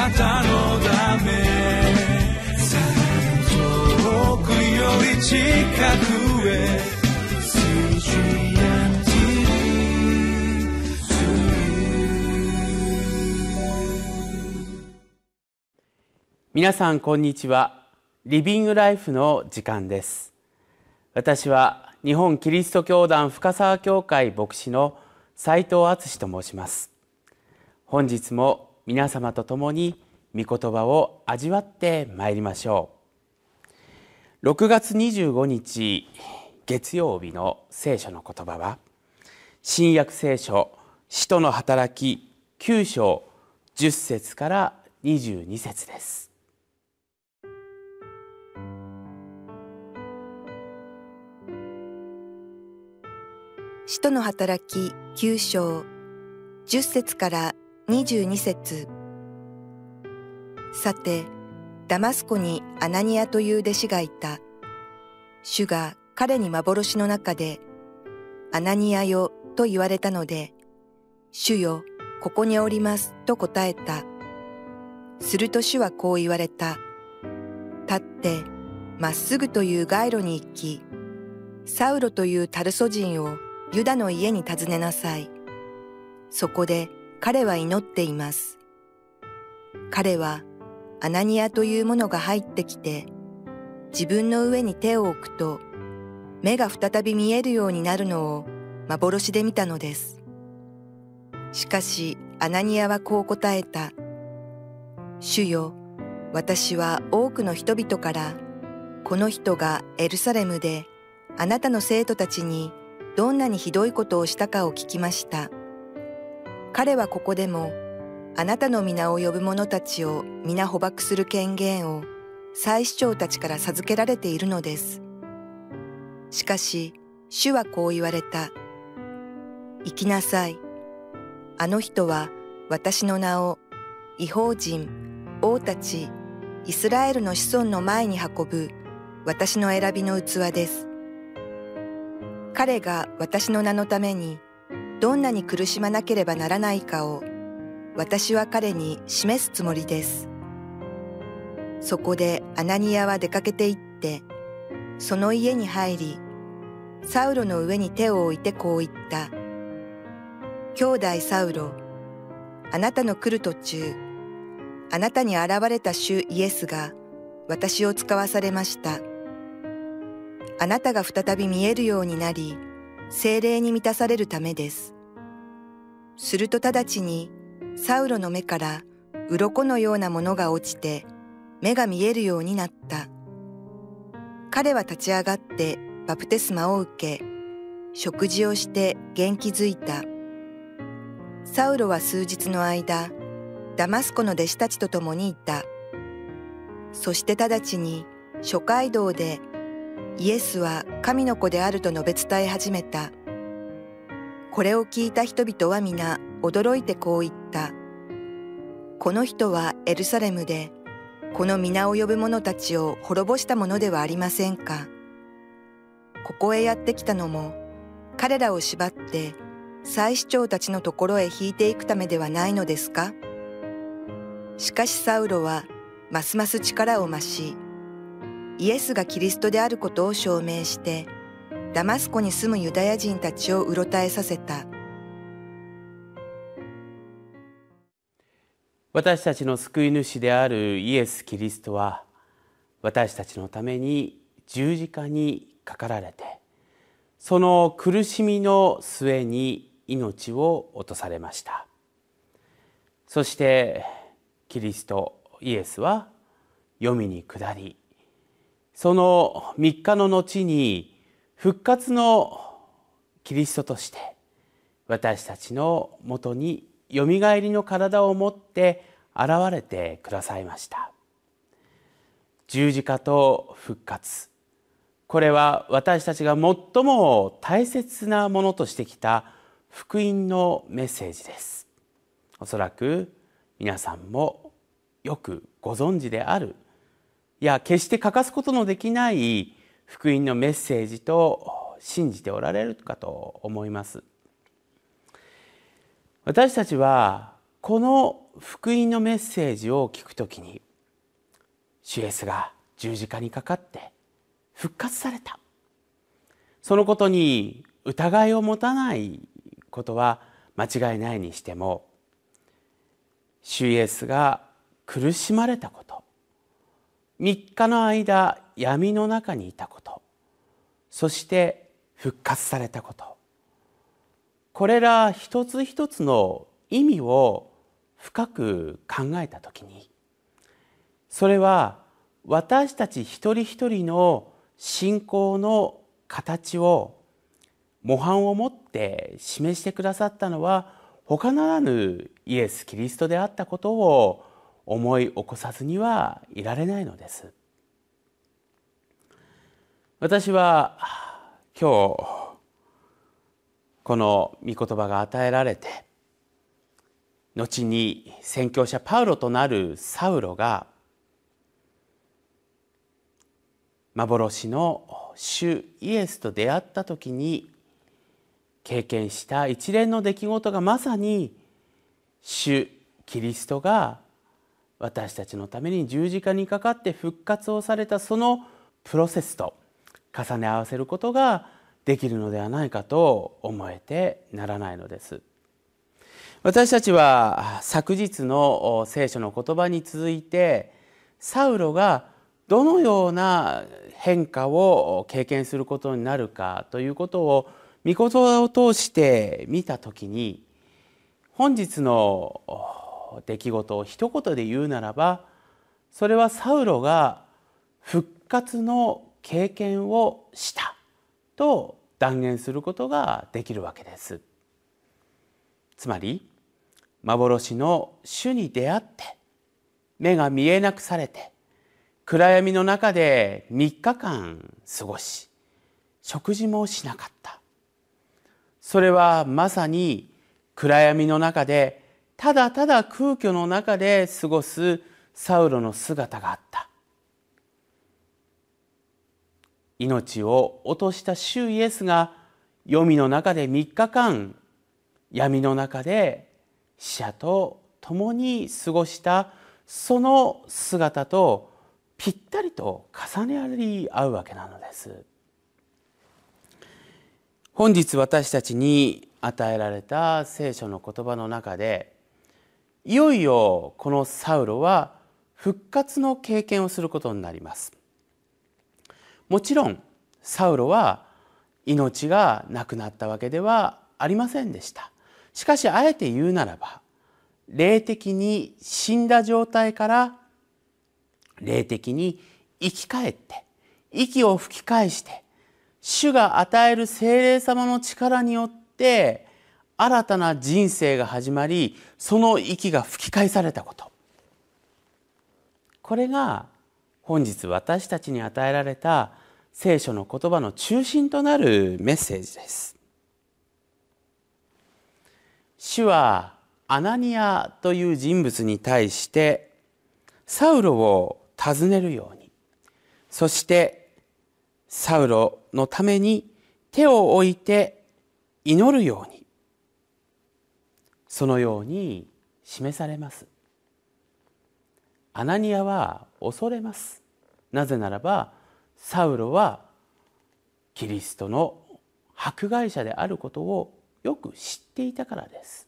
なたのため遠くより近くへ皆さんこんにちは。リビングライフの時間です。私は日本キリスト教団深沢教会牧師の斉藤敦と申します。本日も皆様と共に御言葉を味わってまいりましょう。6月25日月曜日の聖書の言葉は新約聖書使徒の働き9章10節から22節です。使徒の働き9章10節から22節さて、ダマスコにアナニアという弟子がいた。主が彼に幻の中で、アナニアよと言われたので、主よ、ここにおりますと答えた。すると主はこう言われた。立って、まっすぐという街路に行き、サウロというタルソ人をユダの家に訪ねなさい。そこで彼は祈っています。彼はアナニアというものが入ってきて、自分の上に手を置くと、目が再び見えるようになるのを幻で見たのです。しかしアナニアはこう答えた。主よ、私は多くの人々から、この人がエルサレムであなたの生徒たちにどんなにひどいことをしたかを聞きました。彼はここでも、あなたの皆を呼ぶ者たちを皆捕獲する権限を祭司長たちから授けられているのです。しかし、主はこう言われた。行きなさい。あの人は私の名を違法人、王たち、イスラエルの子孫の前に運ぶ私の選びの器です。彼が私の名のためにどんなに苦しまなければならないかを私は彼に示すつもりです。そこでアナニアは出かけて行って、その家に入り、サウロの上に手を置いてこう言った。兄弟サウロ、あなたの来る途中、あなたに現れた主イエスが私を使わされました。あなたが再び見えるようになり、精霊に満たされるためです。すると直ちに、サウロの目から鱗のようなものが落ちて、目が見えるようになった。彼は立ち上がってバプテスマを受け、食事をして元気づいた。サウロは数日の間、ダマスコの弟子たちと共にいた。そして直ちに諸街道でイエスは神の子であると述べ伝え始めた。これを聞いた人々は皆驚いてこう言った。この人はエルサレムで、この皆を呼ぶ者たちを滅ぼしたものではありませんか。ここへやってきたのも、彼らを縛って祭司長たちのところへ引いていくためではないのですかしかしサウロはますます力を増し、イエスがキリストであることを証明して、ダマスコに住むユダヤ人たちをうろたえさせた。私たちの救い主であるイエス・キリストは私たちのために十字架にかかられてその苦しみの末に命を落とされましたそしてキリストイエスは黄泉に下りその3日の後に復活のキリストとして私たちのもとによみがえりの体を持って現れてくださいました。十字架と復活。これは私たちが最も大切なものとしてきた福音のメッセージです。おそらく皆さんもよくご存知であるいや決して欠かすことのできない福音のメッセージと信じておられるかと思います。私たちはこの福音のメッセージを聞くときに主イエスが十字架にかかって復活された。そのことに疑いを持たないことは間違いないにしても主イエスが苦しまれたこと3日の間闇の中にいたこと。そして復活されたこと。これら一つ一つの意味を深く考えた時にそれは私たち一人一人の信仰の形を模範を持って示してくださったのは他ならぬイエス・キリストであったことを思い起こさずにはいられないのです。私は今日この御言葉が与えられて後に宣教者パウロとなるサウロが幻の主イエスと出会った時に経験した一連の出来事がまさに主キリストが私たちのために十字架にかかって復活をされたそのプロセスと重ね合わせることができるのではないかと思えてならないのです。私たちは昨日の聖書の言葉に続いてサウロがどのような変化を経験することになるかということを御言葉を通して見た時に本日の出来事を一言で言うならばそれはサウロが復活の経験をしたと断言することができるわけです。つまり幻の主に出会って目が見えなくされて暗闇の中で3日間過ごし食事もしなかったそれはまさに暗闇の中でただただ空虚の中で過ごすサウロの姿があった。命を落とした主イエスが黄泉の中で3日間闇の中で死者と共に過ごしたその姿とぴったりと重ね合い合うわけなのです。本日私たちに与えられた聖書の言葉の中でいよいよこのサウロは復活の経験をすることになります。もちろんサウロは命がなくなったわけではありませんでした。しかしあえて言うならば霊的に死んだ状態から霊的に生き返って息を吹き返して主が与える精霊様の力によって新たな人生が始まりその息が吹き返されたこと。これが本日私たちに与えられた聖書の言葉の中心となるメッセージです。主はアナニアという人物に対してサウロを尋ねるように。そしてサウロのために手を置いて祈るように。そのように示されます。アナニアは恐れます。なぜならばサウロはキリストの迫害者であることをよく知っていたからです。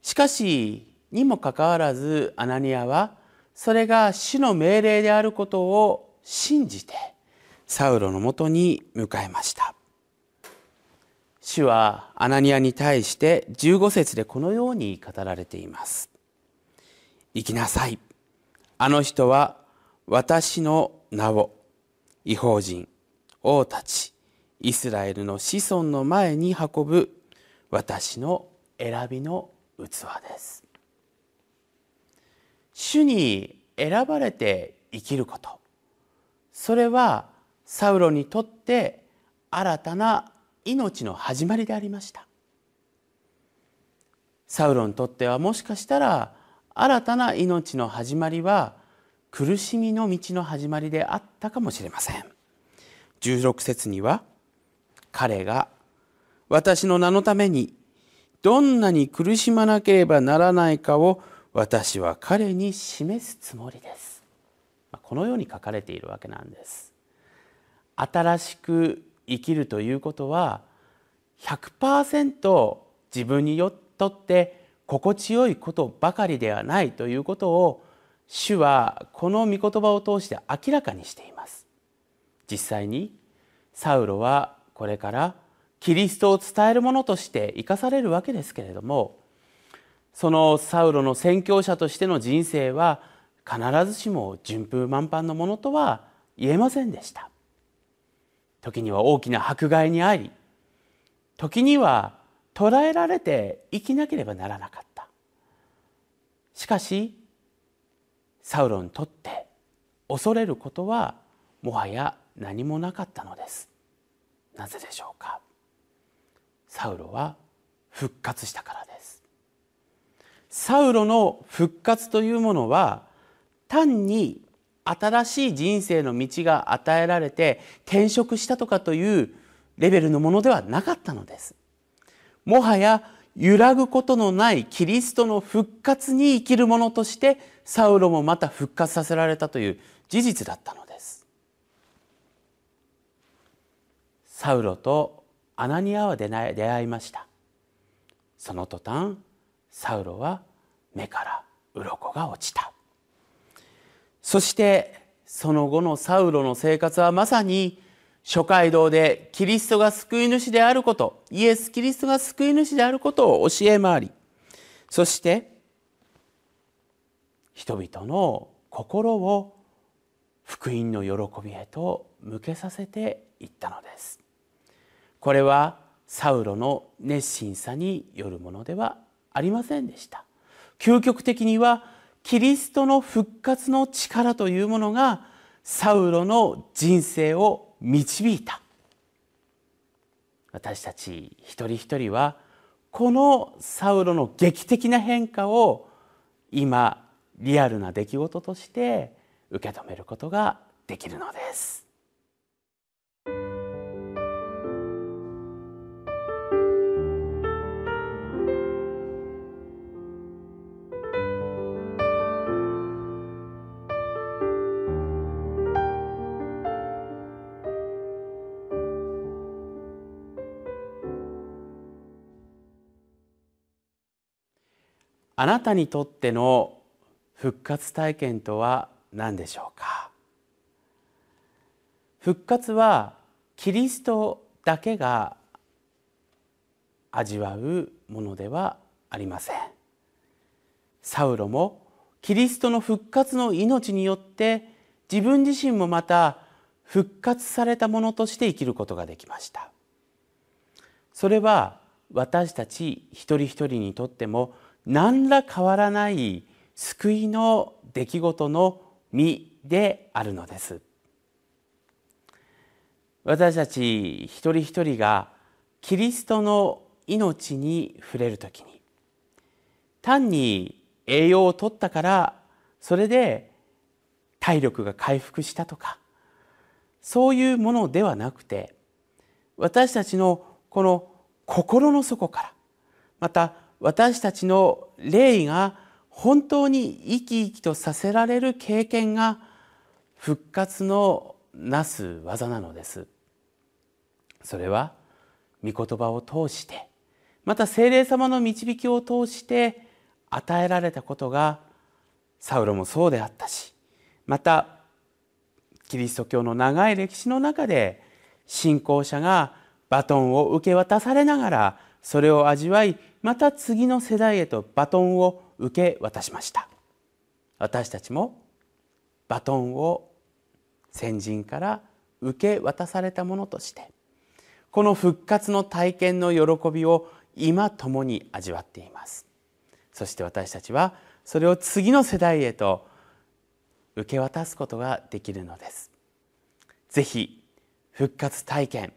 しかしにもかかわらずアナニアはそれが主の命令であることを信じてサウロのもとに向かいました。主はアナニアに対して15節でこのように語られています。行きなさい。あの人は私の名を違法人王たちイスラエルの子孫の前に運ぶ私の選びの器です。主に選ばれて生きること。それはサウロにとって新たな命の始まりでありました。サウロにとってはもしかしたら新たな命の始まりは苦しみの道の始まりであったかもしれません。16節には彼が私の名のためにどんなに苦しまなければならないかを私は彼に示すつもりです。このように書かれているわけなんです。新しく生きるということは100%自分にとって心地よいことばかりではないということを主はこの御言葉を通して明らかにしています。実際にサウロはこれからキリストを伝えるものとして生かされるわけですけれどもそのサウロの宣教者としての人生は必ずしも順風満帆のものとは言えませんでした。時には大きな迫害にあり時には捕らえられて生きなければならなかった。しかしサウロにとって恐れることはもはや何もなかったのです。なぜでしょうか？サウロは復活したからです。サウロの復活というものは単に新しい人生の道が与えられて転職したとかというレベルのものではなかったのです。もはや揺らぐことのないキリストの復活に生きる者としてサウロもまた復活させられたという事実だったのです。サウロとアナニアは出会いました。その途端サウロは目から鱗が落ちた。そしてその後のサウロの生活はまさに諸街道でキリストが救い主であることイエス・キリストが救い主であることを教え回りそして人々の心を福音の喜びへと向けさせていったのです。これはサウロの熱心さによるものではありませんでした。究極的にはキリストの復活の力というものがサウロの人生を導いた私たち一人一人はこのサウロの劇的な変化を今リアルな出来事として受け止めることができるのです。あなたにとっての復活体験とは何でしょうか？復活はキリストだけが味わうものではありません。サウロもキリストの復活の命によって自分自身もまた復活されたものとして生きることができました。それは私たち一人一人にとっても何ら変わらない救いの出来事の実であるのです。私たち一人一人がキリストの命に触れるときに単に栄養を取ったからそれで体力が回復したとかそういうものではなくて私たちのこの心の底からまた私たちの霊が本当に生き生きとさせられる経験が復活のなす技なのです。それは御言葉を通してまた聖霊様の導きを通して与えられたことがサウロもそうであったしまたキリスト教の長い歴史の中で信仰者がバトンを受け渡されながらそれを味わいまた次の世代へとバトンを受け渡しました。私たちもバトンを先人から受け渡されたものとしてこの復活の体験の喜びを今共に味わっています。そして私たちはそれを次の世代へと受け渡すことができるのです。ぜひ復活体験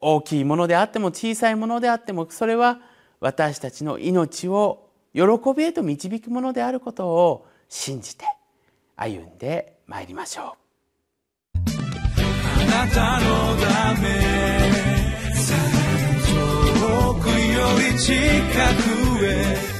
大きいものであっても小さいものであってもそれは私たちの命を喜びへと導くものであることを信じて歩んでまいりましょう。あなたのため遠くより近くへ